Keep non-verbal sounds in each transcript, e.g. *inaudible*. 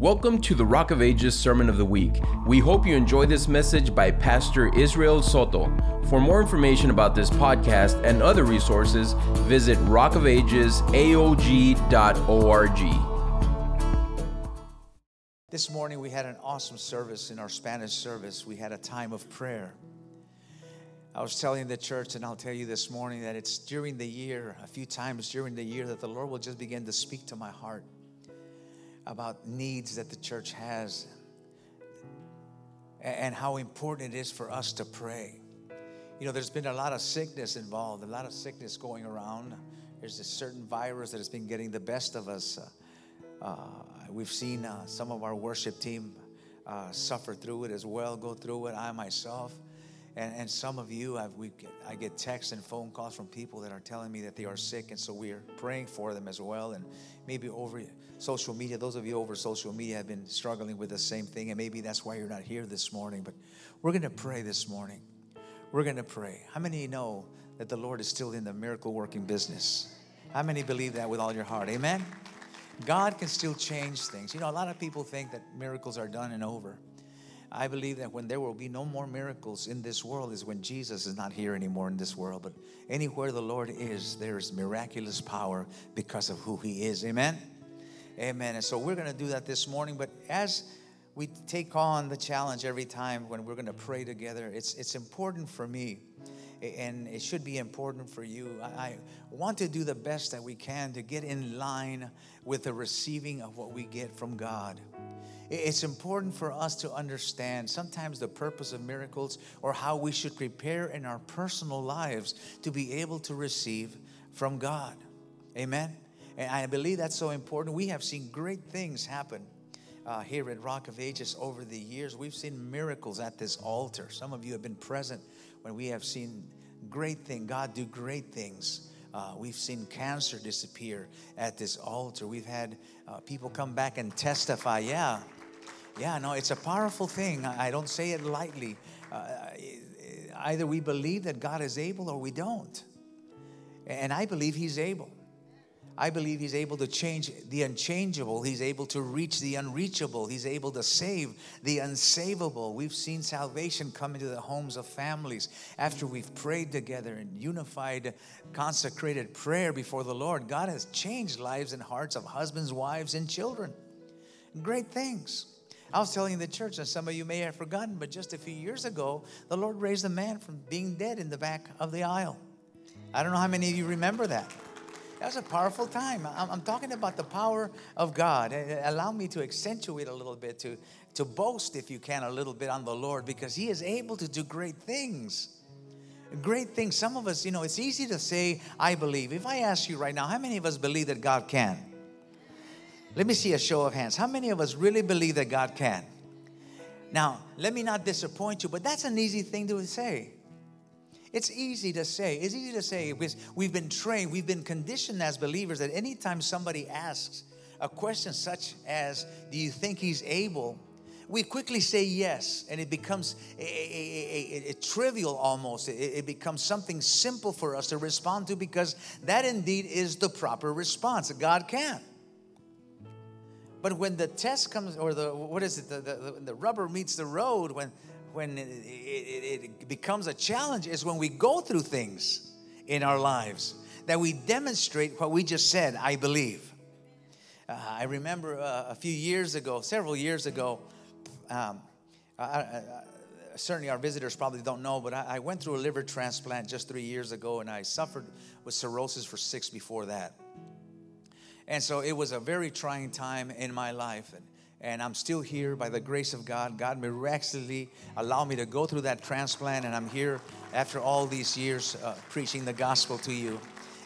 Welcome to the Rock of Ages Sermon of the Week. We hope you enjoy this message by Pastor Israel Soto. For more information about this podcast and other resources, visit rockofagesaog.org. This morning we had an awesome service in our Spanish service. We had a time of prayer. I was telling the church, and I'll tell you this morning, that it's during the year, a few times during the year, that the Lord will just begin to speak to my heart about needs that the church has and how important it is for us to pray. You know, there's been a lot of sickness involved, a lot of sickness going around. There's a certain virus that has been getting the best of us. Uh, uh, we've seen uh, some of our worship team uh, suffer through it as well, go through it. I myself. And, and some of you, I've, we I get texts and phone calls from people that are telling me that they are mm-hmm. sick, and so we are praying for them as well. And maybe over social media, those of you over social media have been struggling with the same thing, and maybe that's why you're not here this morning. But we're going to mm-hmm. pray this morning. We're going to pray. How many know that the Lord is still in the miracle working business? How many believe that with all your heart? Amen? God can still change things. You know, a lot of people think that miracles are done and over. I believe that when there will be no more miracles in this world is when Jesus is not here anymore in this world. But anywhere the Lord is, there is miraculous power because of who He is. Amen? Amen. And so we're going to do that this morning. But as we take on the challenge every time when we're going to pray together, it's, it's important for me and it should be important for you. I, I, want to do the best that we can to get in line with the receiving of what we get from God. It's important for us to understand sometimes the purpose of miracles or how we should prepare in our personal lives to be able to receive from God. Amen. And I believe that's so important. We have seen great things happen uh, here at Rock of Ages over the years. We've seen miracles at this altar. Some of you have been present when we have seen great things, God do great things. Uh, we've seen cancer disappear at this altar. We've had uh, people come back and testify, yeah, yeah, no, it's a powerful thing. I don't say it lightly. Uh, either we believe that God is able or we don't. And I believe He's able. I believe He's able to change the unchangeable. He's able to reach the unreachable. He's able to save the unsavable. We've seen salvation come into the homes of families after we've prayed together in unified, consecrated prayer before the Lord. God has changed lives and hearts of husbands, wives, and children. Great things. I was telling the church, and some of you may have forgotten, but just a few years ago, the Lord raised a man from being dead in the back of the aisle. I don't know how many of you remember that. That was a powerful time. I'm, talking about the power of God. Eh, eh, allow me to accentuate a little bit, to, to boast, if you can, a little bit on the Lord, because He is able to do great things. Great things. Some of us, you know, it's easy to say, I believe. If I ask you right now, how many of us believe that God can? Let me see a show of hands. How many of us really believe that God can? Now, let me not disappoint you, but that's an easy thing to say. It's easy to say. It's easy to say because we've been trained, we've been conditioned as believers that anytime somebody asks a question such as, Do you think he's able? we quickly say yes, and it becomes a, a, a, trivial almost. It, it, becomes something simple for us to respond to because that indeed is the proper response. God can. But when the test comes, or the what is it, the, the, the rubber meets the road, when when it, it, it becomes a challenge, is when we go through things in our lives that we demonstrate what we just said. I believe. Uh, I remember uh, a few years ago, several years ago. Um, I, I, certainly our visitors probably don't know, but I, I, went through a liver transplant just three years ago, and I suffered with cirrhosis for six before that. And so it was a very trying time in my life. And, and I'm still here by the grace of God. God miraculously allowed me to go through that transplant, and I'm here after all these years uh, preaching the gospel to you.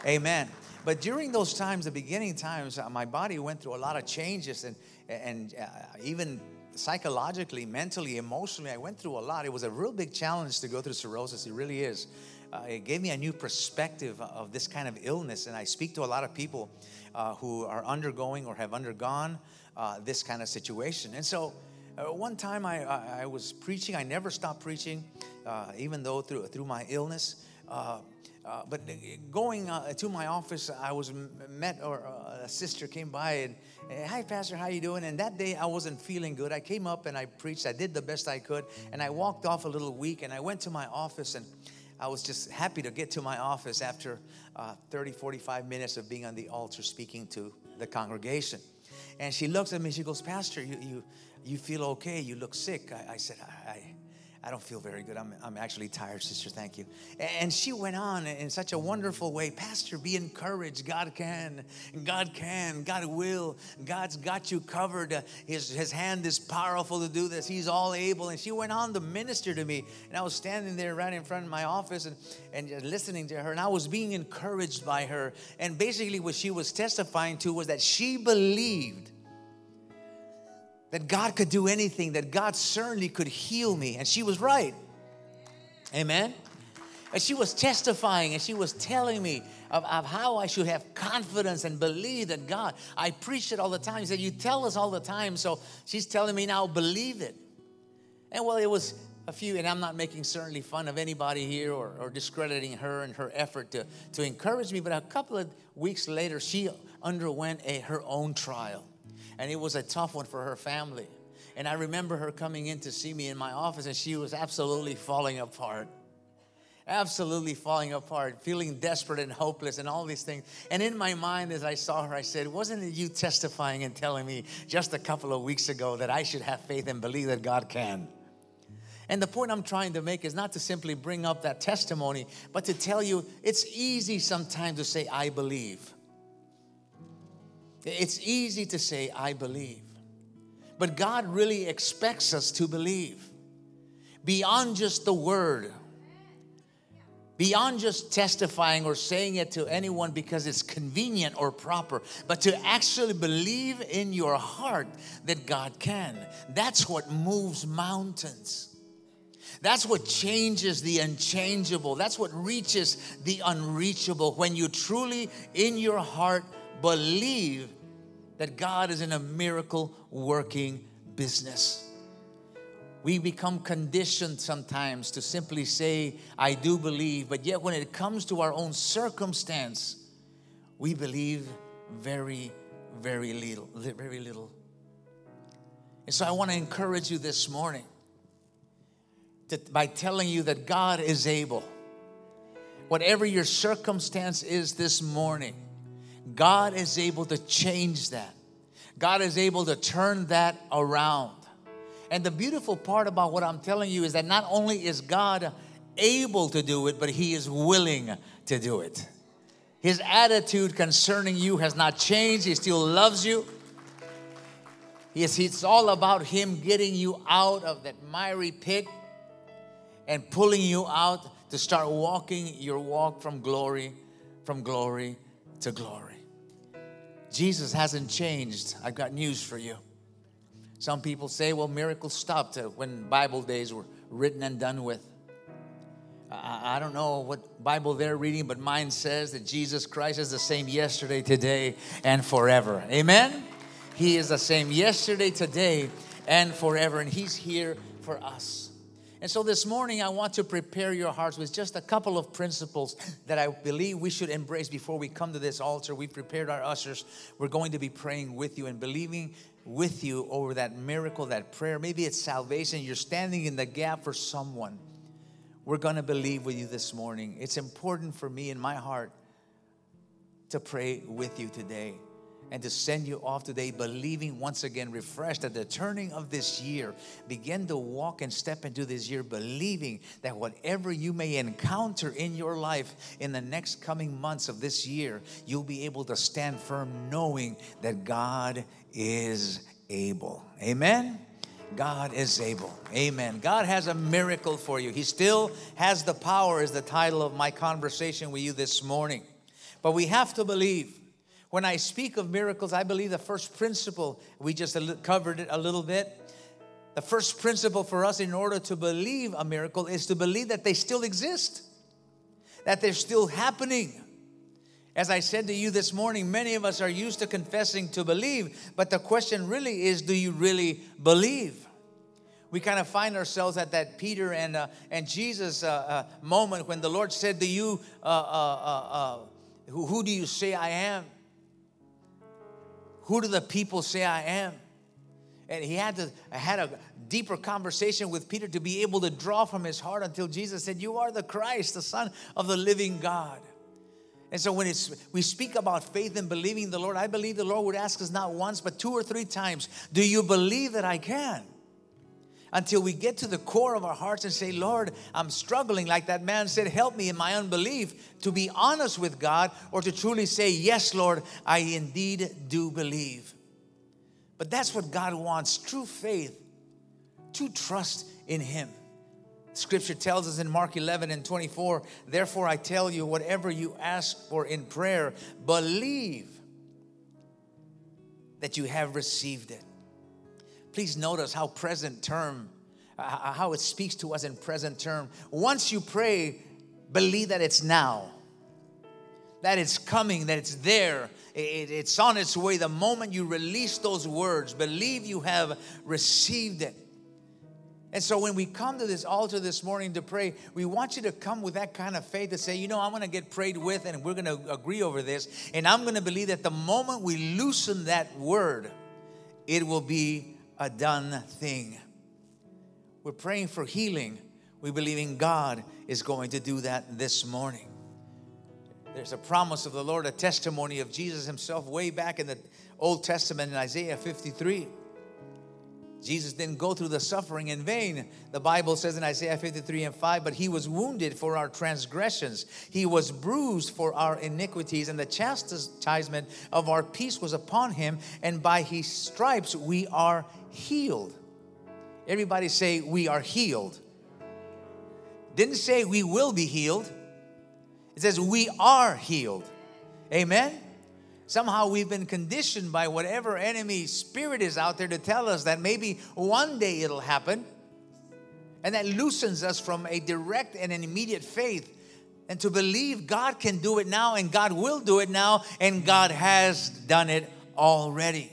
Amen. But during those times, the beginning times, uh, my body went through a lot of changes, and and uh, even psychologically, mentally, emotionally, I went through a lot. It was a real big challenge to go through cirrhosis. It really is. Uh, it gave me a new perspective of this kind of illness, and I speak to a lot of people uh, who are undergoing or have undergone uh, this kind of situation. And so, uh, one time I, I, I, was preaching. I never stopped preaching, uh, even though through through my illness. Uh, but going to my office, I was met, or a sister came by, and, Hi, Pastor, how you doing? And that day I wasn't feeling good. I came up and I preached. I did the best I could. And I walked off a little weak and I went to my office and I was just happy to get to my office after uh, 30, 45 minutes of being on the altar speaking to the congregation. And she looks at me, she goes, Pastor, you, you, you feel okay? You look sick. I, I said, I, I, don't feel very good. I'm, I'm actually tired, sister. Thank you. And she went on in such a wonderful way Pastor, be encouraged. God can. God can. God will. God's got you covered. His, his hand is powerful to do this. He's all able. And she went on to minister to me. And I was standing there right in front of my office and, and listening to her. And I was being encouraged by her. And basically, what she was testifying to was that she believed that God could do anything, that God certainly could heal me. And she was right. Amen. And she was testifying and she was telling me of, of how I should have confidence and believe that God. I preach it all the time. She said, You tell us all the time. So she's telling me now, believe it. And well, it was a few, and I'm not making certainly fun of anybody here or, or discrediting her and her effort to, to encourage me, but a couple of weeks later, she underwent a, her own trial and it was a tough one for her family. And I remember her coming in to see me in my office, and she was absolutely falling apart. Absolutely falling apart, feeling desperate and hopeless, and all these things. And in my mind, as I saw her, I said, Wasn't it you testifying and telling me just a couple of weeks ago that I should have faith and believe that God can? And the point I'm trying to make is not to simply bring up that testimony, but to tell you it's easy sometimes to say, I believe. It's easy to say, I believe. But God really expects us to believe beyond just the word, beyond just testifying or saying it to anyone because it's convenient or proper, but to actually believe in your heart that God can. That's what moves mountains. That's what changes the unchangeable. That's what reaches the unreachable. When you truly, in your heart, believe that God is in a miracle working business. We become conditioned sometimes to simply say, I do believe, but yet when it comes to our own circumstance, we believe very, very little, very little. And so I want to encourage you this morning to, by telling you that God is able. Whatever your circumstance is this morning, God is able to change that. God is able to turn that around. And the beautiful part about what I'm telling you is that not only is God able to do it, but He is willing to do it. His attitude concerning you has not changed. He still loves you. Yes, it's all about Him getting you out of that miry pit and pulling you out to start walking your walk from glory, from glory to glory. Jesus hasn't changed. I've got news for you. Some people say, well, miracles stopped when Bible days were written and done with. I don't know what Bible they're reading, but mine says that Jesus Christ is the same yesterday, today, and forever. Amen? He is the same yesterday, today, and forever, and He's here for us. And so this morning, I want to prepare your hearts with just a couple of principles that I believe we should embrace before we come to this altar. We've prepared our ushers. We're going to be praying with you and believing with you over that miracle, that prayer. Maybe it's salvation. You're standing in the gap for someone. We're going to believe with you this morning. It's important for me in my heart to pray with you today and to send you off today believing once again, refreshed at the turning of this year. Begin to walk and step into this year believing that whatever you may encounter in your life in the next coming months of this year, you'll be able to stand firm knowing that God is able. Amen. God is able. Amen. God has a miracle for you. He still has the power, is the title of my conversation with you this morning. But we have to believe. When I speak of miracles, I believe the first principle, we just covered it a little bit. The first principle for us in order to believe a miracle is to believe that they still exist, that they're still happening. As I said to you this morning, many of us are used to confessing to believe, but the question really is do you really believe? We kind of find ourselves at that Peter and, uh, and Jesus uh, uh, moment when the Lord said to you, uh, uh, uh, who, who do you say I am? Who do the people say I am? And he had to had a deeper conversation with Peter to be able to draw from his heart until Jesus said, You are the Christ, the Son of the living God. And so when it's, we speak about faith and believing the Lord, I believe the Lord would ask us not once, but two or three times, Do you believe that I can? Until we get to the core of our hearts and say, Lord, I'm struggling, like that man said, help me in my unbelief, to be honest with God, or to truly say, Yes, Lord, I indeed do believe. But that's what God wants true faith, true trust in Him. Scripture tells us in Mark 11 and 24, therefore I tell you, whatever you ask for in prayer, believe that you have received it. Please notice how present term, uh, how it speaks to us in present term. Once you pray, believe that it's now, that it's coming, that it's there, it, it's on its way. The moment you release those words, believe you have received it. And so when we come to this altar this morning to pray, we want you to come with that kind of faith to say, you know, I'm going to get prayed with and we're going to agree over this. And I'm going to believe that the moment we loosen that word, it will be a done thing. We're praying for healing. We believe in God is going to do that this morning. There's a promise of the Lord, a testimony of Jesus himself way back in the Old Testament in Isaiah 53. Jesus didn't go through the suffering in vain. The Bible says in Isaiah 53 and 5, but he was wounded for our transgressions, he was bruised for our iniquities, and the chastisement of our peace was upon him, and by his stripes we are healed. Everybody say, We are healed. Didn't say we will be healed. It says we are healed. Amen. Somehow we've been conditioned by whatever enemy spirit is out there to tell us that maybe one day it'll happen. And that loosens us from a direct and an immediate faith and to believe God can do it now and God will do it now and God has done it already.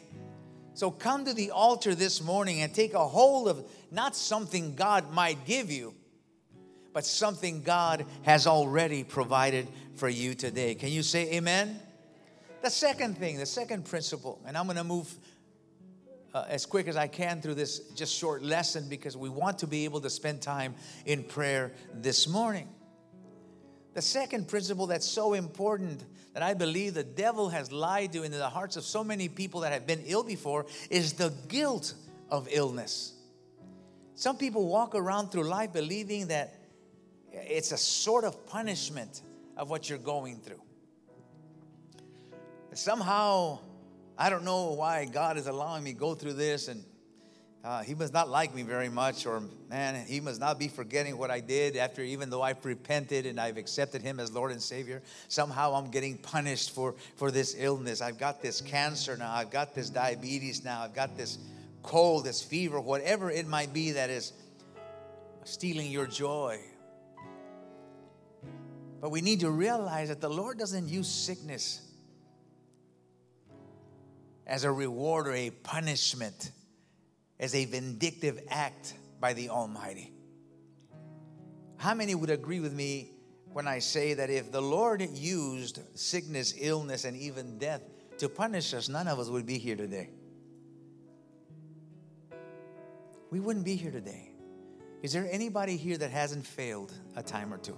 So come to the altar this morning and take a hold of not something God might give you, but something God has already provided for you today. Can you say amen? The second thing, the second principle, and I'm going to move uh, as quick as I can through this just short lesson because we want to be able to spend time in prayer this morning. The second principle that's so important that I believe the devil has lied to into the hearts of so many people that have been ill before is the guilt of illness. Some people walk around through life believing that it's a sort of punishment of what you're going through. Somehow, I don't know why God is allowing me go through this, and uh, He must not like me very much, or man, He must not be forgetting what I did after, even though I've repented and I've accepted Him as Lord and Savior. Somehow, I'm getting punished for for this illness. I've got this cancer now. I've got this diabetes now. I've got this cold, this fever, whatever it might be that is stealing your joy. But we need to realize that the Lord doesn't use sickness as a reward or a punishment, as a vindictive act by the Almighty. How many would agree with me when I say that if the Lord used sickness, illness, and even death to punish us, none of us would be here today? We wouldn't be here today. Is there anybody here that hasn't failed a time or two?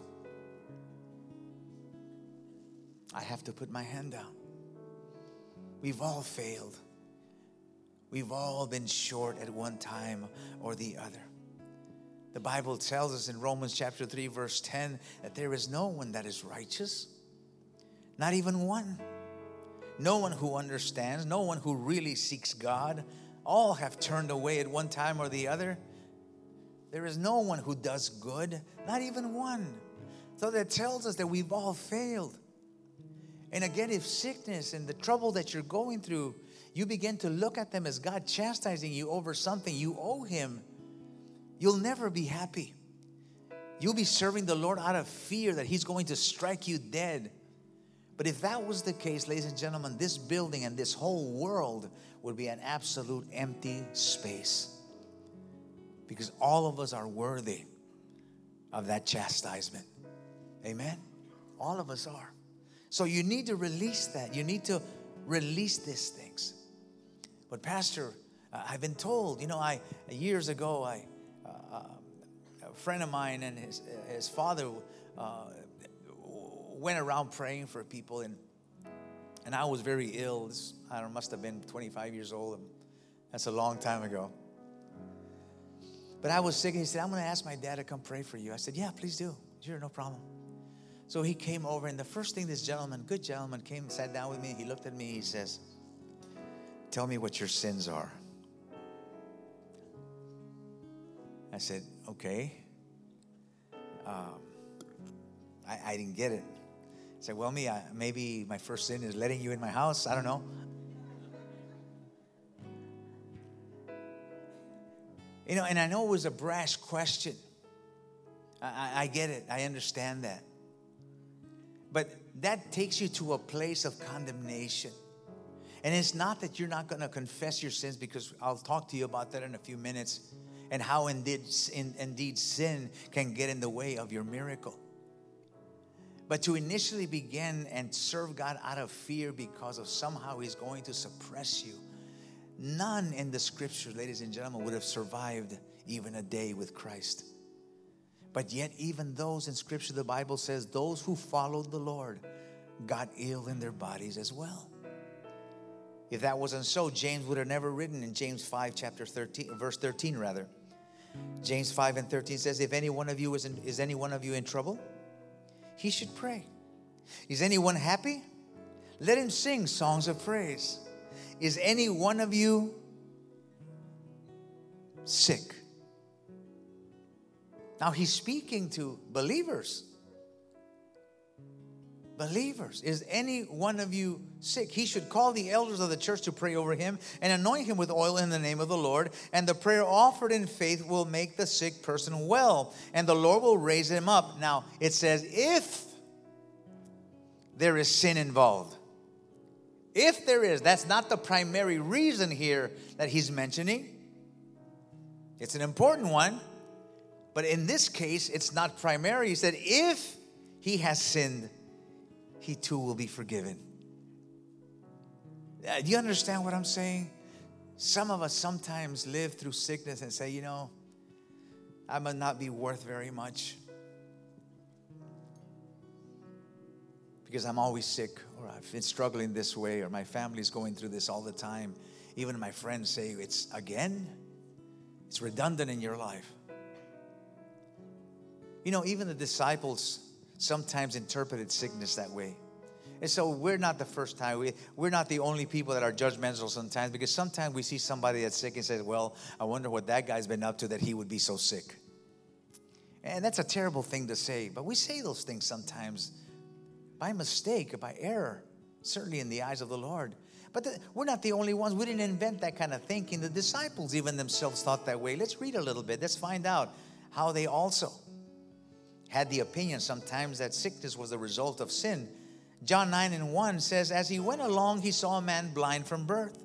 I have to put my hand down. We've all failed. We've all been short at one time or the other. The Bible tells us in Romans chapter 3, verse 10, that there is no one that is righteous, not even one. No one who understands, no one who really seeks God. All have turned away at one time or the other. There is no one who does good, not even one. So that tells us that we've all failed. And again, if sickness and the trouble that you're going through, you begin to look at them as God chastising you over something you owe Him, you'll never be happy. You'll be serving the Lord out of fear that He's going to strike you dead. But if that was the case, ladies and gentlemen, this building and this whole world would be an absolute empty space. Because all of us are worthy of that chastisement. Amen? All of us are. So you need to release that. You need to release these things. But, Pastor, I've been told, you know, I years ago, I, uh, a friend of mine and his, his father uh, went around praying for people, and, and I was very ill. This, I know, must have been 25 years old. That's a long time ago. But I was sick, and he said, I'm going to ask my dad to come pray for you. I said, Yeah, please do. Sure, no problem. So he came over, and the first thing this gentleman, good gentleman, came, sat down with me. He looked at me, he says, Tell me what your sins are. I said, Okay. Um, I, I, didn't get it. I said, Well, me, I, maybe my first sin is letting you in my house. I don't know. You know, and I know it was a brash question. I, I get it. I understand that. But that takes you to a place of condemnation. And it's not that you're not going to confess your sins, because I'll talk to you about that in a few minutes, and how indeed, indeed sin can get in the way of your miracle. But to initially begin and serve God out of fear because of somehow He's going to suppress you, none in the scripture, ladies and gentlemen, would have survived even a day with Christ. But yet, even those in Scripture, the Bible says, those who followed the Lord got ill in their bodies as well. If that wasn't so, James would have never written in James 5, chapter 13, verse 13, rather. James 5 and 13 says, If any one of you is, in, is any one of you in trouble, he should pray. Is anyone happy? Let him sing songs of praise. Is any one of you sick? Now he's speaking to believers. Believers, is any one of you sick? He should call the elders of the church to pray over him and anoint him with oil in the name of the Lord. And the prayer offered in faith will make the sick person well, and the Lord will raise him up. Now it says, if there is sin involved. If there is, that's not the primary reason here that he's mentioning. It's an important one. But in this case, it's not primary. He said, if he has sinned, he too will be forgiven. Uh, do you understand what I'm saying? Some of us sometimes live through sickness and say, you know, I might not be worth very much because I'm always sick or I've been struggling this way or my family's going through this all the time. Even my friends say, it's again, it's redundant in your life. You know, even the disciples sometimes interpreted sickness that way. And so we're not the first time. We, we're not the only people that are judgmental sometimes because sometimes we see somebody that's sick and says, Well, I wonder what that guy's been up to that he would be so sick. And that's a terrible thing to say, but we say those things sometimes by mistake or by error, certainly in the eyes of the Lord. But the, we're not the only ones. We didn't invent that kind of thinking. The disciples, even themselves, thought that way. Let's read a little bit. Let's find out how they also had the opinion sometimes that sickness was the result of sin. John 9 and 1 says, As he went along, he saw a man blind from birth.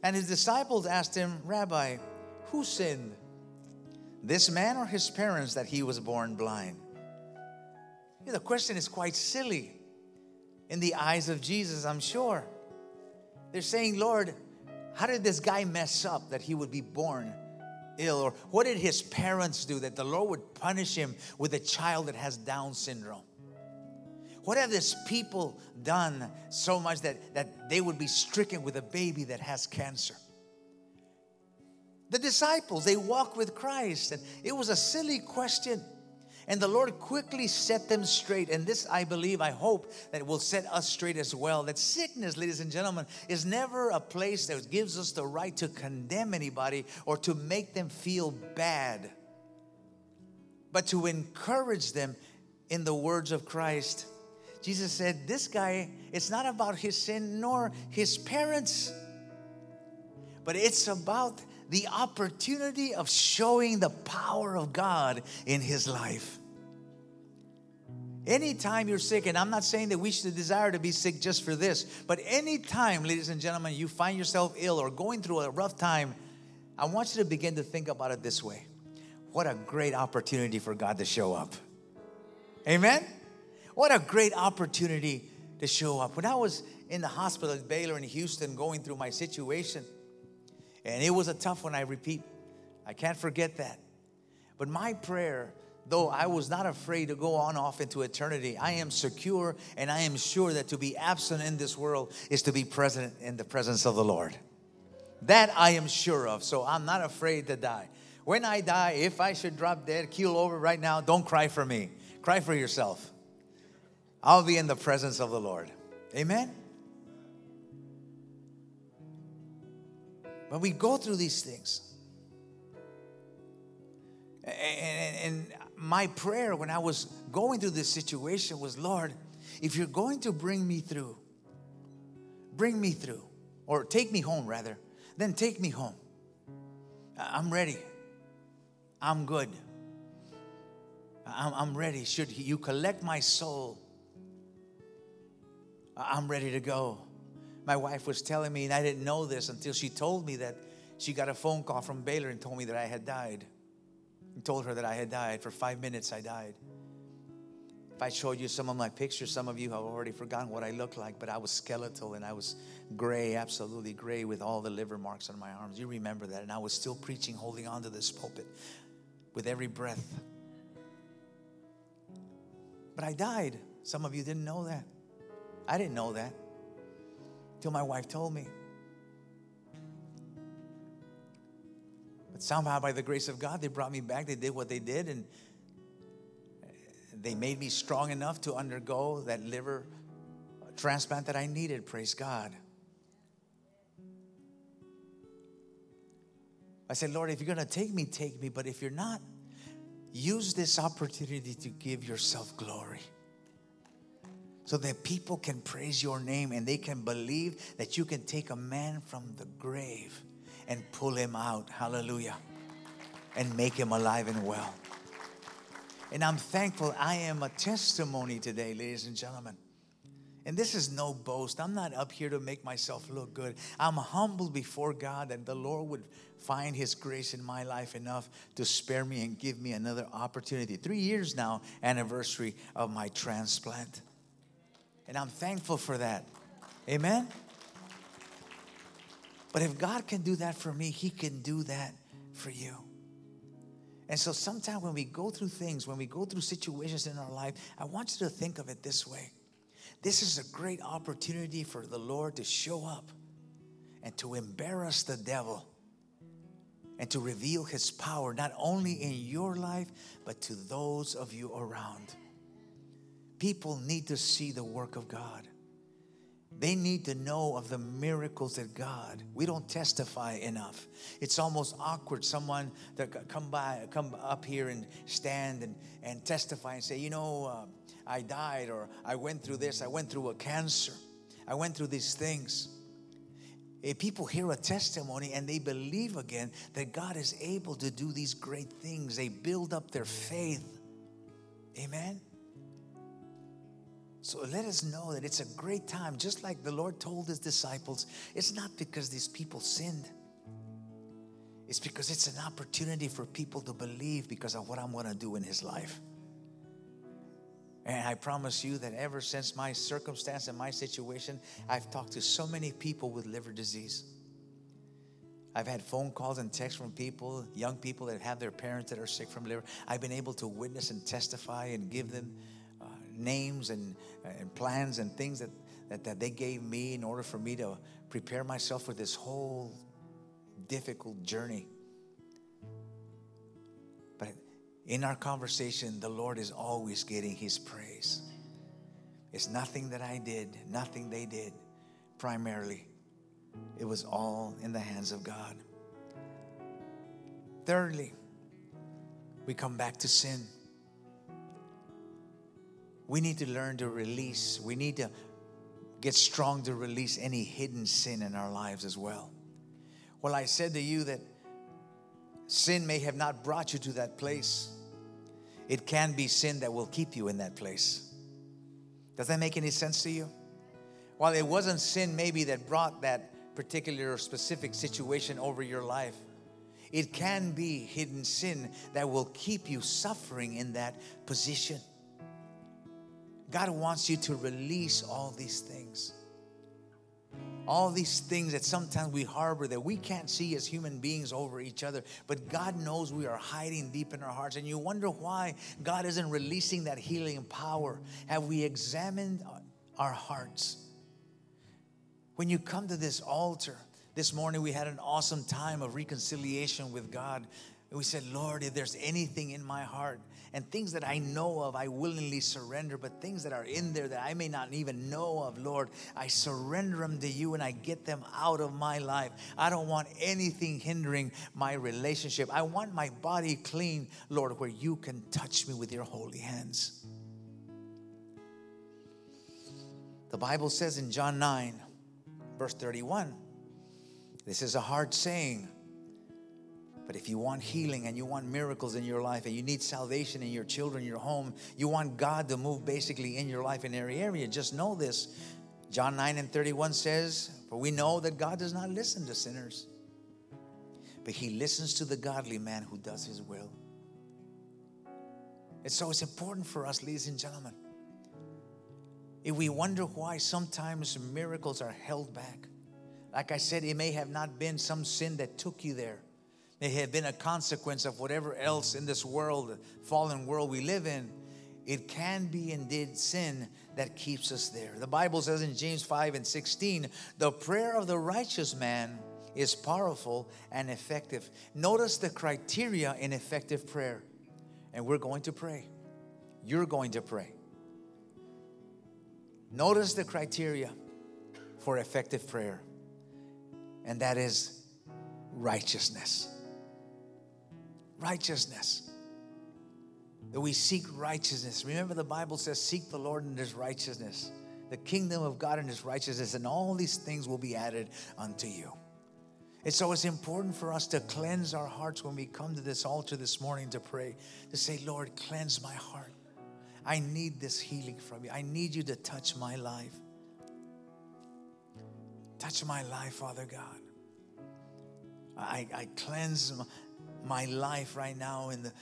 And his disciples asked him, Rabbi, who sinned, this man or his parents, that he was born blind? You know, the question is quite silly in the eyes of Jesus, I'm sure. They're saying, Lord, how did this guy mess up that he would be born ill? Or what did his parents do that the Lord would punish him with a child that has Down syndrome? What have these people done so much that, that they would be stricken with a baby that has cancer? The disciples, they walk with Christ, and it was a silly question. And the Lord quickly set them straight. And this, I believe, I hope that will set us straight as well. That sickness, ladies and gentlemen, is never a place that gives us the right to condemn anybody or to make them feel bad, but to encourage them in the words of Christ. Jesus said, This guy, it's not about his sin nor his parents, but it's about the opportunity of showing the power of God in his life. Anytime you're sick, and I'm not saying that we should desire to be sick just for this, but anytime, ladies and gentlemen, you find yourself ill or going through a rough time, I want you to begin to think about it this way. What a great opportunity for God to show up. Amen? What a great opportunity to show up. When I was in the hospital at Baylor in Houston going through my situation, And it was a tough one, I repeat. I can't forget that. But my prayer, though I was not afraid to go on off into eternity, I am secure and I am sure that to be absent in this world is to be present in the presence of the Lord. That I am sure of. So I'm not afraid to die. When I die, if I should drop dead, keel over right now, don't cry for me. Cry for yourself. I'll be in the presence of the Lord. Amen. When we go through these things, and, and, my prayer when I was going through this situation was, Lord, if you're going to bring me through, bring me through, or take me home rather, then take me home. I'm ready. I'm good. I'm, ready. Should you collect my soul, I'm ready to go. My wife was telling me, and I didn't know this until she told me that she got a phone call from Baylor and told me that I had died. And told her that I had died. For five minutes, I died. If I showed you some of my pictures, some of you have already forgotten what I looked like, but I was skeletal and I was gray, absolutely gray, with all the liver marks on my arms. You remember that. And I was still preaching, holding on to this pulpit with every breath. But I died. Some of you didn't know that. I didn't know that till my wife told me. But somehow, by the grace of God, they brought me back. They did what they did, and they made me strong enough to undergo that liver transplant that I needed. Praise God. I said, Lord, if you're going to take me, take me. But if you're not, use this opportunity to give yourself glory so that people can praise your name and they can believe that you can take a man from the grave and pull him out. Hallelujah. And make him alive and well. And I'm thankful I am a testimony today, ladies and gentlemen. And this is no boast. I'm not up here to make myself look good. I'm humble before God that the Lord would find His grace in my life enough to spare me and give me another opportunity. Three years now, anniversary of my transplant. And I'm thankful for that. Amen? But if God can do that for me, He can do that for you. And so sometimes when we go through things, when we go through situations in our life, I want you to think of it this way. This is a great opportunity for the Lord to show up and to embarrass the devil and to reveal his power not only in your life, but to those of you around. People need to see the work of God. They need to know of the miracles that God. We don't testify enough. It's almost awkward. Someone that come by, come up here and stand and, and testify and say, you know, uh, I died or I went through this. I went through a cancer. I went through these things. If people hear a testimony and they believe again that God is able to do these great things, they build up their faith. Amen. So let us know that it's a great time, just like the Lord told his disciples. It's not because these people sinned, it's because it's an opportunity for people to believe because of what I'm going to do in his life. And I promise you that ever since my circumstance and my situation, I've talked to so many people with liver disease. I've had phone calls and texts from people, young people that have their parents that are sick from liver. I've been able to witness and testify and give them names and, and plans and things that, that, that they gave me in order for me to prepare myself for this whole difficult journey. But in our conversation, the Lord is always getting his praise. It's nothing that I did, nothing they did, primarily. It was all in the hands of God. Thirdly, we come back to sin we need to learn to release. We need to get strong to release any hidden sin in our lives as well. Well, I said to you that sin may have not brought you to that place, it can be sin that will keep you in that place. Does that make any sense to you? While it wasn't sin, maybe that brought that particular specific situation over your life, it can be hidden sin that will keep you suffering in that position. God wants you to release all these things. all these things that sometimes we harbor that we can't see as human beings over each other, but God knows we are hiding deep in our hearts. And you wonder why God isn't releasing that healing power. Have we examined our hearts? When you come to this altar, this morning we had an awesome time of reconciliation with God. We said, Lord, if there's anything in my heart and things that I know of, I willingly surrender. But things that are in there that I may not even know of, Lord, I surrender them to you and I get them out of my life. I don't want anything hindering my relationship. I want my body clean, Lord, where you can touch me with your holy hands. The Bible says in John 9, verse 31, this is a hard saying. But if you want healing and you want miracles in your life and you need salvation in your children, your home, you want God to move basically in your life in every area, just know this. John 9 and 31 says, For we know that God does not listen to sinners, but he listens to the godly man who does his will. And so it's important for us, ladies and gentlemen. If we wonder why sometimes miracles are held back, like I said, it may have not been some sin that took you there may have been a consequence of whatever else in this world, fallen world we live in. It can be indeed sin that keeps us there. The Bible says in James 5 and 16, the prayer of the righteous man is powerful and effective. Notice the criteria in effective prayer. And we're going to pray. You're going to pray. Notice the criteria for effective prayer, and that is righteousness righteousness. That we seek righteousness. Remember, the Bible says, Seek the Lord in his righteousness, the kingdom of God in his righteousness, and all these things will be added unto you. And so it's important for us to cleanse our hearts when we come to this altar this morning to pray, to say, Lord, cleanse my heart. I need this healing from you. I need you to touch my life. Touch my life, Father God. I, I cleanse my life right now in the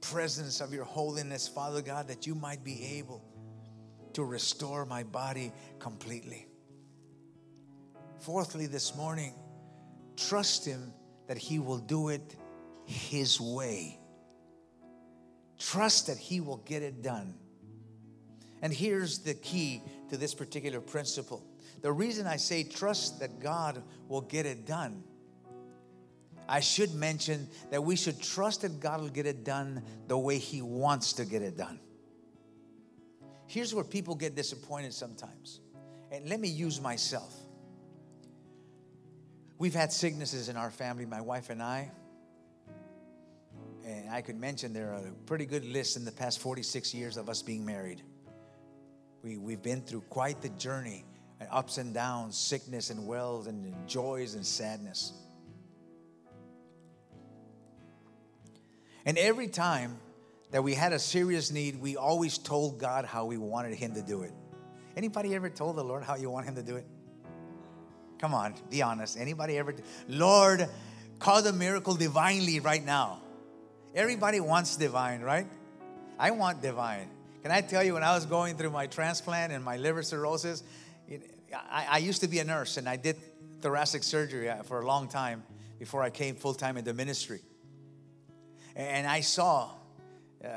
presence of your holiness, Father God, that you might be able to restore my body completely. Fourthly, this morning, trust Him that He will do it His way. Trust that He will get it done. And here's the key to this particular principle. The reason I say trust that God will get it done I should mention that we should trust that God will get it done the way He wants to get it done. Here's where people get disappointed sometimes. And let me use myself. We've had sicknesses in our family, my wife and I. And I could mention there are a pretty good list in the past 46 years of us being married. We, we've been through quite the journey, ups and downs, sickness and wells, and joys and sadness. And every time that we had a serious need, we always told God how we wanted Him to do it. Anybody ever told the Lord how you want Him to do it? Come on, be honest. Anybody ever? Lord, cause a miracle divinely right now. Everybody wants divine, right? I want divine. Can I tell you, when I was going through my transplant and my liver cirrhosis, I, I used to be a nurse and I did thoracic surgery uh, for a long time before I came full time into ministry and I saw uh,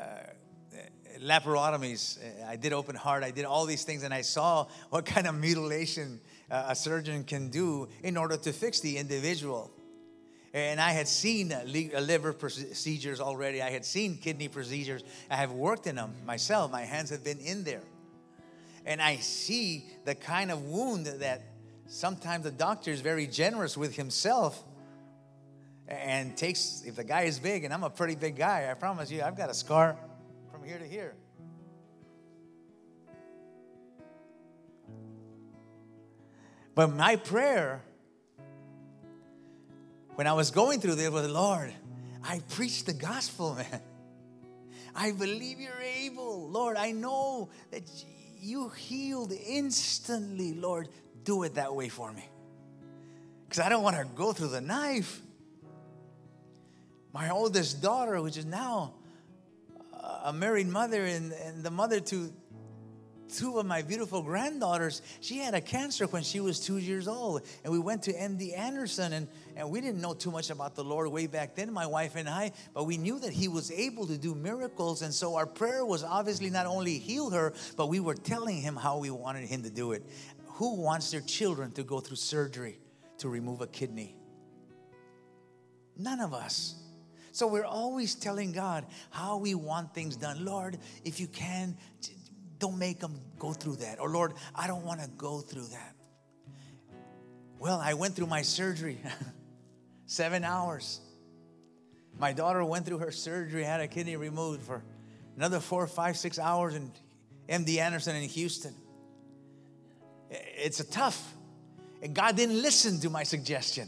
laparotomies. I did open heart. I did all these things, and I saw what kind of mutilation uh, a surgeon can do in order to fix the individual. And I had seen liver procedures already. I had seen kidney procedures. I have worked in them myself. My hands have been in there. And I see the kind of wound that sometimes the doctor is very generous with himself and takes, if the guy is big, and I'm a pretty big guy, I promise you, I've got a scar from here to here. But my prayer when I was going through this was, Lord, I preach the gospel, *laughs* man. I believe you're able. Lord, I know that you healed instantly. Lord, do it that way for me. Because I don't want to go through the knife my oldest daughter, which is now a married mother and, and the mother to two of my beautiful granddaughters, she had a cancer when she was two years old. And we went to MD Anderson, and, and we didn't know too much about the Lord way back then, my wife and I, but we knew that He was able to do miracles. And so our prayer was obviously not only heal her, but we were telling Him how we wanted Him to do it. Who wants their children to go through surgery to remove a kidney? None of us. So we're always telling God how we want things done. Lord, if you can, don't make them go through that. Or Lord, I don't want to go through that. Well, I went through my surgery *laughs* seven hours. My daughter went through her surgery, had a kidney removed for another four, five, six hours in MD Anderson in Houston. It's a tough. And God didn't listen to my suggestion.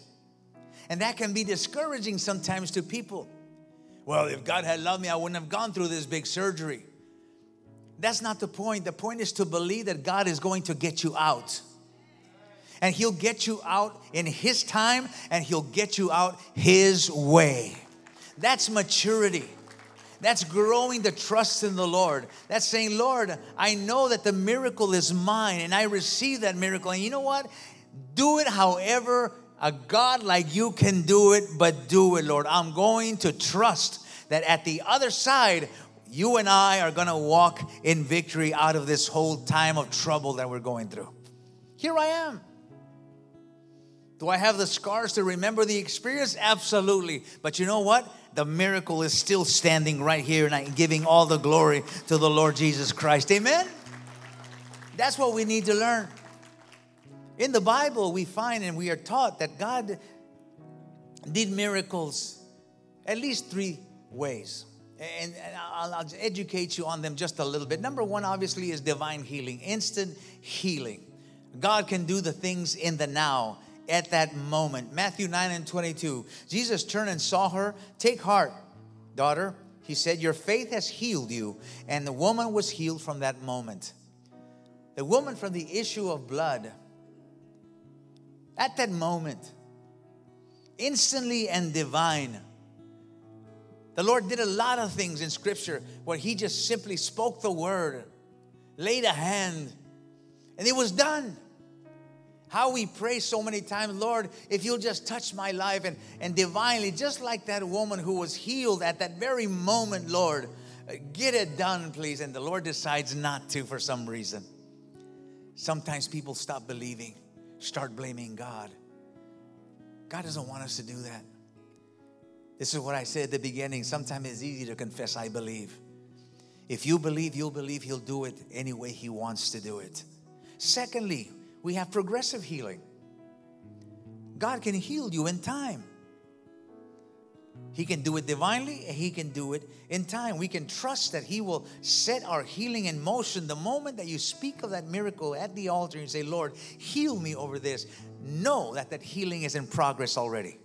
And that can be discouraging sometimes to people. Well, if God had loved me, I wouldn't have gone through this big surgery. That's not the point. The point is to believe that God is going to get you out. And He'll get you out in His time and He'll get you out His way. That's maturity. That's growing the trust in the Lord. That's saying, Lord, I know that the miracle is mine and I receive that miracle. And you know what? Do it however a God like you can do it, but do it, Lord. I'm going to trust that at the other side, you and I are going to walk in victory out of this whole time of trouble that we're going through. Here I am. Do I have the scars to remember the experience? Absolutely. But you know what? The miracle is still standing right here, and I'm giving all the glory to the Lord Jesus Christ. Amen? That's what we need to learn. In the Bible, we find and we are taught that God did miracles at least three ways. And, I'll, educate you on them just a little bit. Number one, obviously, is divine healing, instant healing. God can do the things in the now at that moment. Matthew 9 and 22. Jesus turned and saw her. Take heart, daughter. He said, Your faith has healed you. And the woman was healed from that moment. The woman from the issue of blood at that moment, instantly and divine. The Lord did a lot of things in Scripture where He just simply spoke the word, laid a hand, and it was done. How we pray so many times, Lord, if you'll just touch my life and, and divinely, just like that woman who was healed at that very moment, Lord, get it done, please. And the Lord decides not to for some reason. Sometimes people stop believing start blaming God. God doesn't want us to do that. This is what I said at the beginning. Sometimes it's easy to confess, I believe. If you believe, you'll believe He'll do it any way He wants to do it. Secondly, we have progressive healing. God can heal you in time. He can do it divinely, He can do it in time. We can trust that He will set our healing in motion. The moment that you speak of that miracle at the altar and say, Lord, heal me over this, know that that healing is in progress already.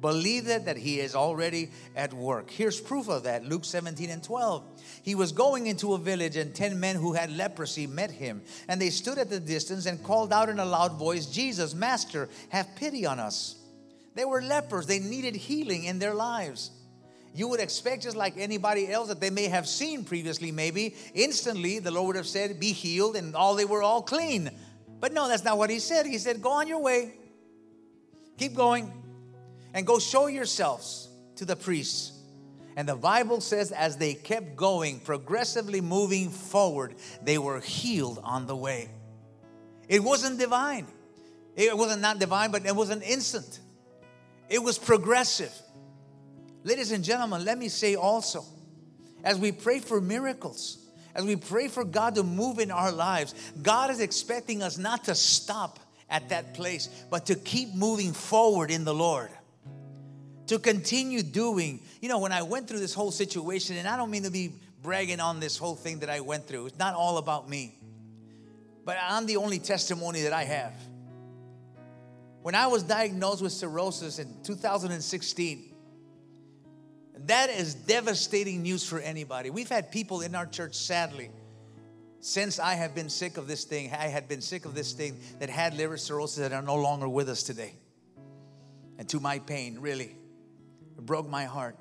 Believe that, that He is already at work. Here's proof of that Luke 17 and 12. He was going into a village, and 10 men who had leprosy met him. And they stood at the distance and called out in a loud voice, Jesus, Master, have pity on us. They were lepers, they needed healing in their lives. You would expect, just like anybody else that they may have seen previously, maybe instantly the Lord would have said, Be healed, and all they were all clean. But no, that's not what He said. He said, Go on your way, keep going, and go show yourselves to the priests. And the Bible says, as they kept going, progressively moving forward, they were healed on the way. It wasn't divine. It wasn't not divine, but it was an instant. It was progressive. Ladies and gentlemen, let me say also, as we pray for miracles, as we pray for God to move in our lives, God is expecting us not to stop at that place, but to keep moving forward in the Lord. To continue doing. You know, when I went through this whole situation, and I don't mean to be bragging on this whole thing that I went through, it's not all about me. But I'm the only testimony that I have. When I was diagnosed with cirrhosis in 2016, that is devastating news for anybody. We've had people in our church, sadly, since I have been sick of this thing, I had been sick of this thing that had liver cirrhosis that are no longer with us today. And to my pain, really, it broke my heart.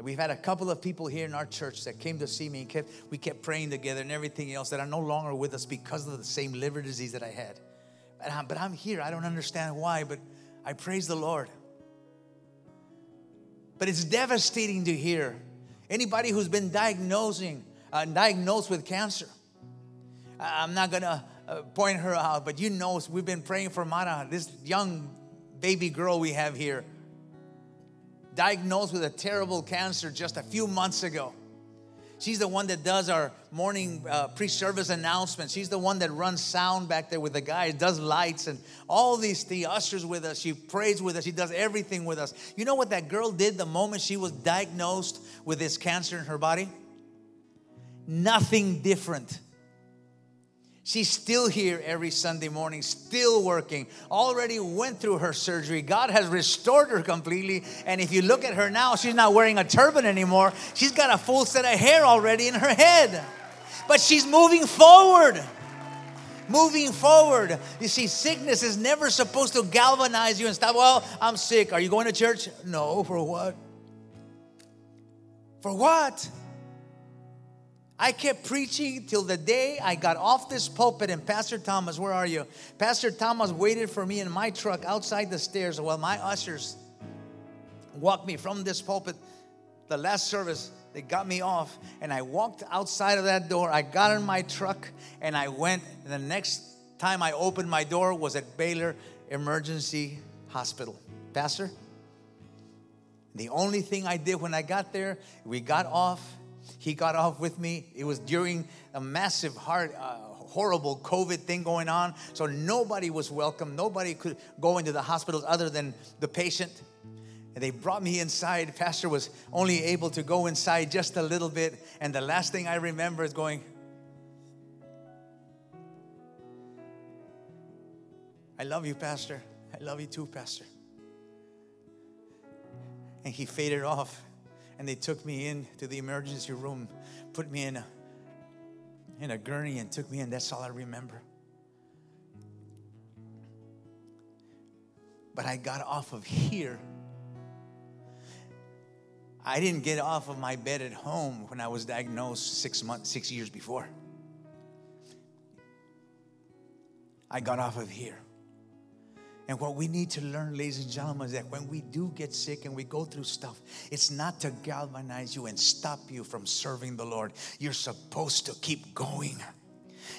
We've had a couple of people here in our church that came to see me and kept, we kept praying together and everything else that are no longer with us because of the same liver disease that I had. But I'm, here. I don't understand why, but I praise the Lord. But it's devastating to hear anybody who's been diagnosing, uh, diagnosed with cancer. I'm not gonna uh, point her out, but you know we've been praying for Mara, this young baby girl we have here, diagnosed with a terrible cancer just a few months ago. She's the one that does our morning uh, pre service announcements. She's the one that runs sound back there with the guys, does lights and all these things, ushers with us. She prays with us. She does everything with us. You know what that girl did the moment she was diagnosed with this cancer in her body? Nothing different. She's still here every Sunday morning, still working. Already went through her surgery. God has restored her completely. And if you look at her now, she's not wearing a turban anymore. She's got a full set of hair already in her head. But she's moving forward. Moving forward. You see, sickness is never supposed to galvanize you and stop. Well, I'm sick. Are you going to church? No, for what? For what? I kept preaching till the day I got off this pulpit. And Pastor Thomas, where are you? Pastor Thomas waited for me in my truck outside the stairs while my ushers walked me from this pulpit. The last service, they got me off, and I walked outside of that door. I got in my truck and I went. And the next time I opened my door was at Baylor Emergency Hospital. Pastor, the only thing I did when I got there, we got off he got off with me. It was during a massive, hard, uh, horrible COVID thing going on. So nobody was welcome. Nobody could go into the hospitals other than the patient. And they brought me inside. Pastor was only able to go inside just a little bit. And the last thing I remember is going, I love you, Pastor. I love you too, Pastor. And he faded off and they took me in to the emergency room, put me in a, in a gurney and took me in. That's all I remember. But I got off of here. I didn't get off of my bed at home when I was diagnosed six months, six years before. I got off of here. And what we need to learn, ladies and gentlemen, is that when we do get sick and we go through stuff, it's not to galvanize you and stop you from serving the Lord. You're supposed to keep going.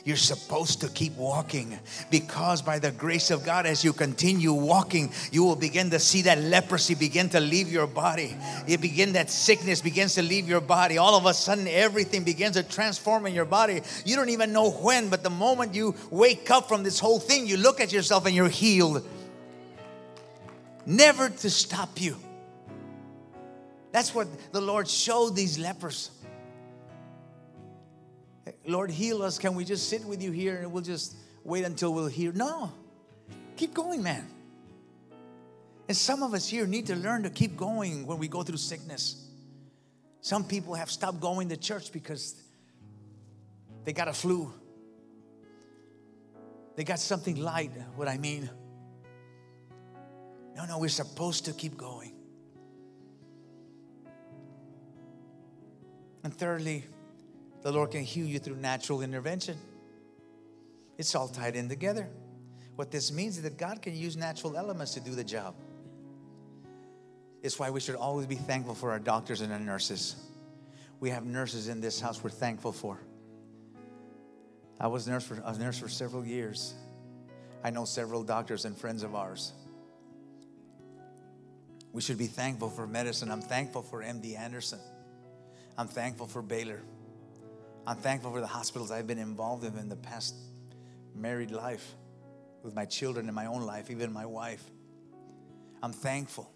You're supposed to keep walking because by the grace of God, as you continue walking, you will begin to see that leprosy begin to leave your body. You begin that sickness begins to leave your body. All of a sudden, everything begins to transform in your body. You don't even know when, but the moment you wake up from this whole thing, you look at yourself and you're healed never to stop you. That's what the Lord showed these lepers. Lord, heal us. Can we just sit with you here and we'll just wait until we'll hear? No, keep going, man. And some of us here need to learn to keep going when we go through sickness. Some people have stopped going to church because they got a flu. They got something light, what I mean. No, no, we're supposed to keep going. And thirdly, the Lord can heal you through natural intervention. It's all tied in together. What this means is that God can use natural elements to do the job. It's why we should always be thankful for our doctors and our nurses. We have nurses in this house we're thankful for. I was nurse for, a nurse for several years. I know several doctors and friends of ours. We should be thankful for medicine. I'm thankful for MD Anderson. I'm thankful for Baylor. I'm thankful for the hospitals I've been involved in in the past married life with my children and my own life, even my wife. I'm thankful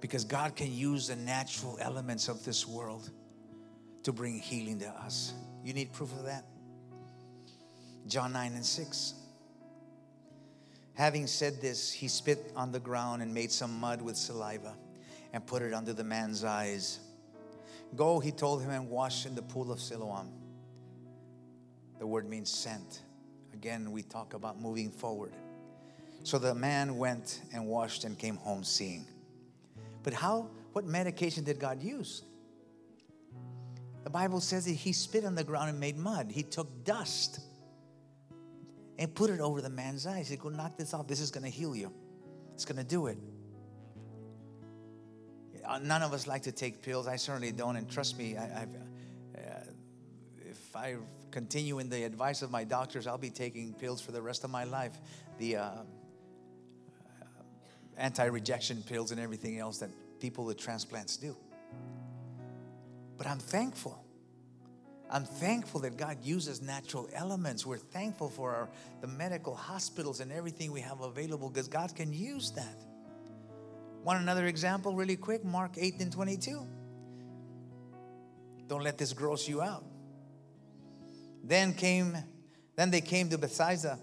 because God can use the natural elements of this world to bring healing to us. You need proof of that? John 9 and 6. Having said this, he spit on the ground and made some mud with saliva and put it under the man's eyes. Go, he told him, and wash in the pool of Siloam. The word means sent. Again, we talk about moving forward. So the man went and washed and came home seeing. But how, what medication did God use? The Bible says that he spit on the ground and made mud. He took dust and put it over the man's eyes. He said, Go knock this off. This is going to heal you. It's going to do it. Uh, none of us like to take pills. I certainly don't. And trust me, I, uh, if I continue in the advice of my doctors, I'll be taking pills for the rest of my life. The uh, anti rejection pills and everything else that people with transplants do. But I'm thankful. I'm thankful that God uses natural elements. We're thankful for our, the medical hospitals and everything we have available because God can use that. Want another example, really quick? Mark 8 and 22. Don't let this gross you out. Then came, then they came to Bethsaida,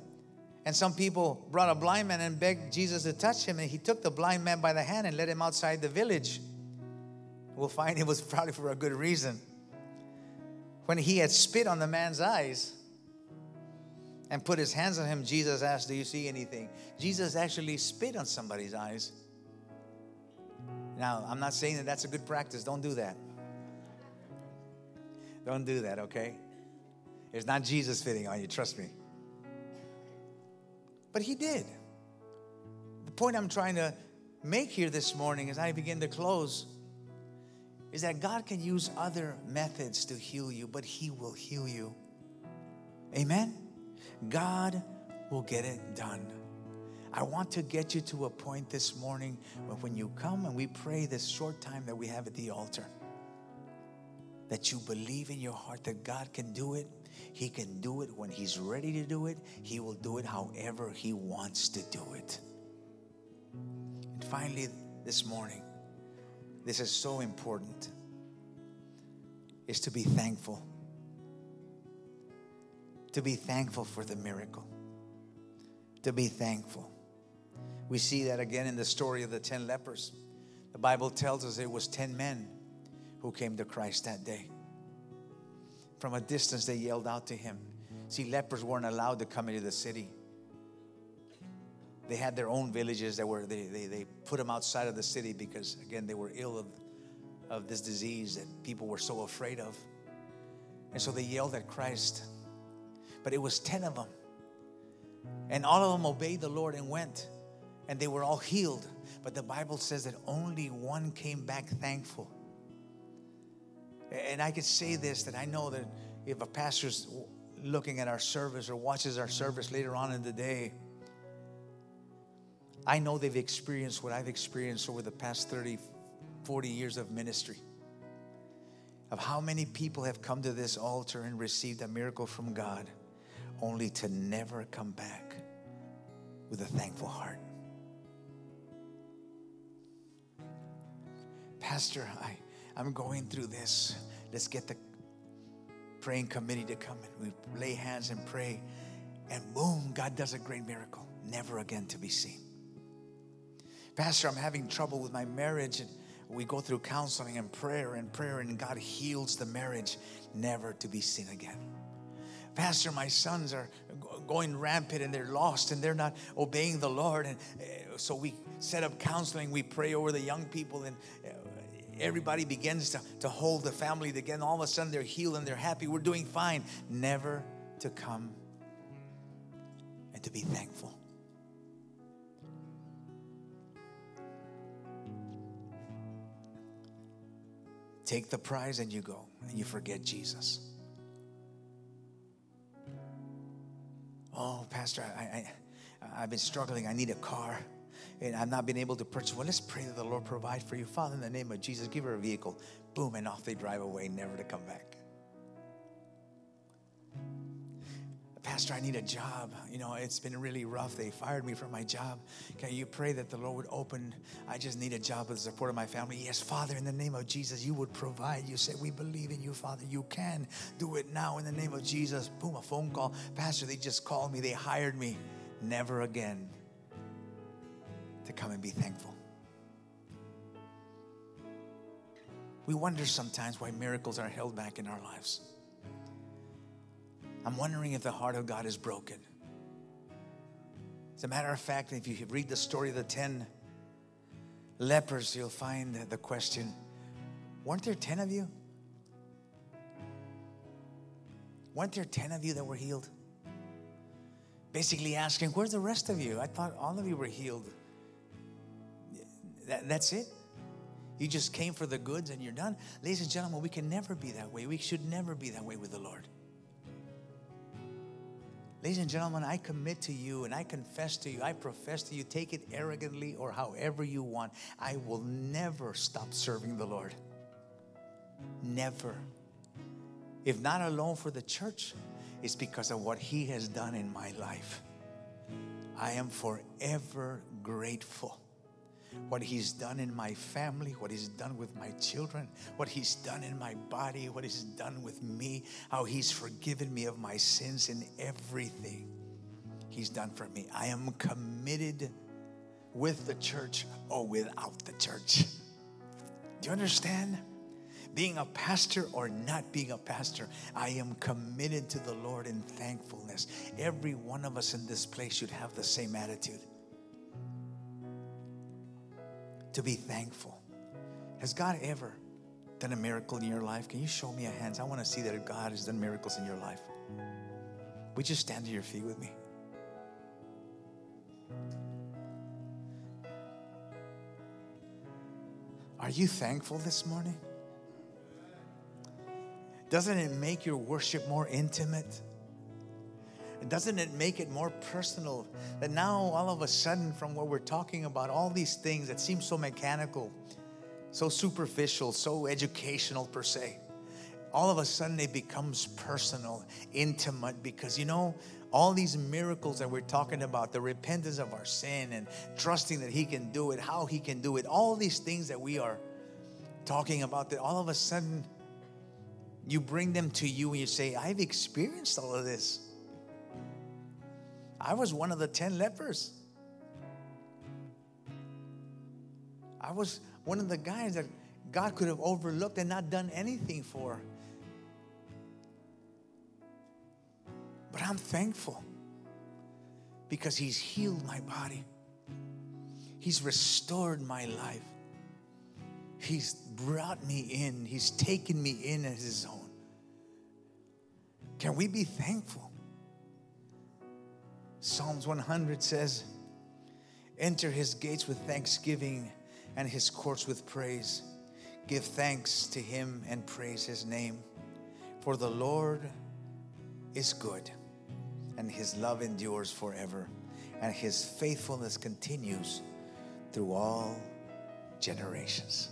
and some people brought a blind man and begged Jesus to touch him, and he took the blind man by the hand and led him outside the village. We'll find it was *laughs* probably for a good reason. When he had spit on the man's eyes and put his hands on him, Jesus asked, Do you see anything? Jesus actually spit on somebody's eyes. Now, I'm not saying that that's a good practice. Don't do that. Don't do that, okay? It's not Jesus fitting on you, trust me. But he did. The point I'm trying to make here this morning as I begin to close is that God can use other methods to heal you, but He will heal you. Amen? God will get it done. I want to get you to a point this morning when you come and we pray this short time that we have at the altar, that you believe in your heart that God can do it. He can do it when He's ready to do it. He will do it however He wants to do it. And finally, this morning, this is so important, is to be thankful. To be thankful for the miracle. To be thankful. We see that again in the story of the 10 lepers. The Bible tells us it was 10 men who came to Christ that day. From a distance, they yelled out to him. See, lepers weren't allowed to come into the city. They had their own villages that were, they, they, they put them outside of the city because, again, they were ill of, of this disease that people were so afraid of. And so they yelled at Christ. But it was 10 of them. And all of them obeyed the Lord and went. And they were all healed. But the Bible says that only one came back thankful. And I could say this that I know that if a pastor's looking at our service or watches our service later on in the day, I know they've experienced what I've experienced over the past 30, 40 years of ministry. Of how many people have come to this altar and received a miracle from God only to never come back with a thankful heart. Pastor, I, I'm going through this. Let's get the praying committee to come and we lay hands and pray. And boom, God does a great miracle, never again to be seen. Pastor, I'm having trouble with my marriage. And we go through counseling and prayer and prayer, and God heals the marriage, never to be seen again. Pastor, my sons are going rampant and they're lost and they're not obeying the Lord. And eh, so we set up counseling, we pray over the young people, and eh, everybody begins to, to hold the family again. All of a sudden, they're healed and they're happy. We're doing fine. Never to come and to be thankful. Take the prize and you go, and you forget Jesus. Oh, Pastor, I, I, I've been struggling. I need a car and I've not been able to purchase one. Let's pray that the Lord provide for you. Father, in the name of Jesus, give her a vehicle. Boom, and off they drive away, never to come back. Pastor, I need a job. You know, it's been really rough. They fired me from my job. Can you pray that the Lord would open? I just need a job with the support of my family. Yes, Father, in the name of Jesus, you would provide. You said, We believe in you, Father. You can do it now in the name of Jesus. Boom, a phone call. Pastor, they just called me. They hired me. Never again to come and be thankful. We wonder sometimes why miracles are held back in our lives. I'm wondering if the heart of God is broken. As a matter of fact, if you read the story of the 10 lepers, you'll find the question weren't there 10 of you? Weren't there 10 of you that were healed? Basically asking, where's the rest of you? I thought all of you were healed. That, that's it? You just came for the goods and you're done. Ladies and gentlemen, we can never be that way. We should never be that way with the Lord. Ladies and gentlemen, I commit to you and I confess to you, I profess to you, take it arrogantly or however you want. I will never stop serving the Lord. Never. If not alone for the church, it's because of what He has done in my life. I am forever grateful what He's done in my family, what He's done with my children, what He's done in my body, what He's done with me, how He's forgiven me of my sins and everything He's done for me. I am committed with the church or without the church. Do you understand? Being a pastor or not being a pastor, I am committed to the Lord in thankfulness. Every one of us in this place should have the same attitude to be thankful. Has God ever done a miracle in your life? Can you show me a hands? I want to see that God has done miracles in your life. Would you stand to your feet with me? Are you thankful this morning? Doesn't it make your worship more intimate? Doesn't it make it more personal that now all of a sudden from what we're talking about all these things that seem so mechanical so superficial so educational per se all of a sudden it becomes personal intimate because you know all these miracles that we're talking about the repentance of our sin and trusting that he can do it how he can do it all these things that we are talking about that all of a sudden you bring them to you and you say i've experienced all of this I was one of the 10 lepers. I was one of the guys that God could have overlooked and not done anything for. But I'm thankful because He's healed my body, He's restored my life, He's brought me in, He's taken me in as His own. Can we be thankful? Psalms 100 says, Enter his gates with thanksgiving and his courts with praise. Give thanks to him and praise his name. For the Lord is good, and his love endures forever, and his faithfulness continues through all generations.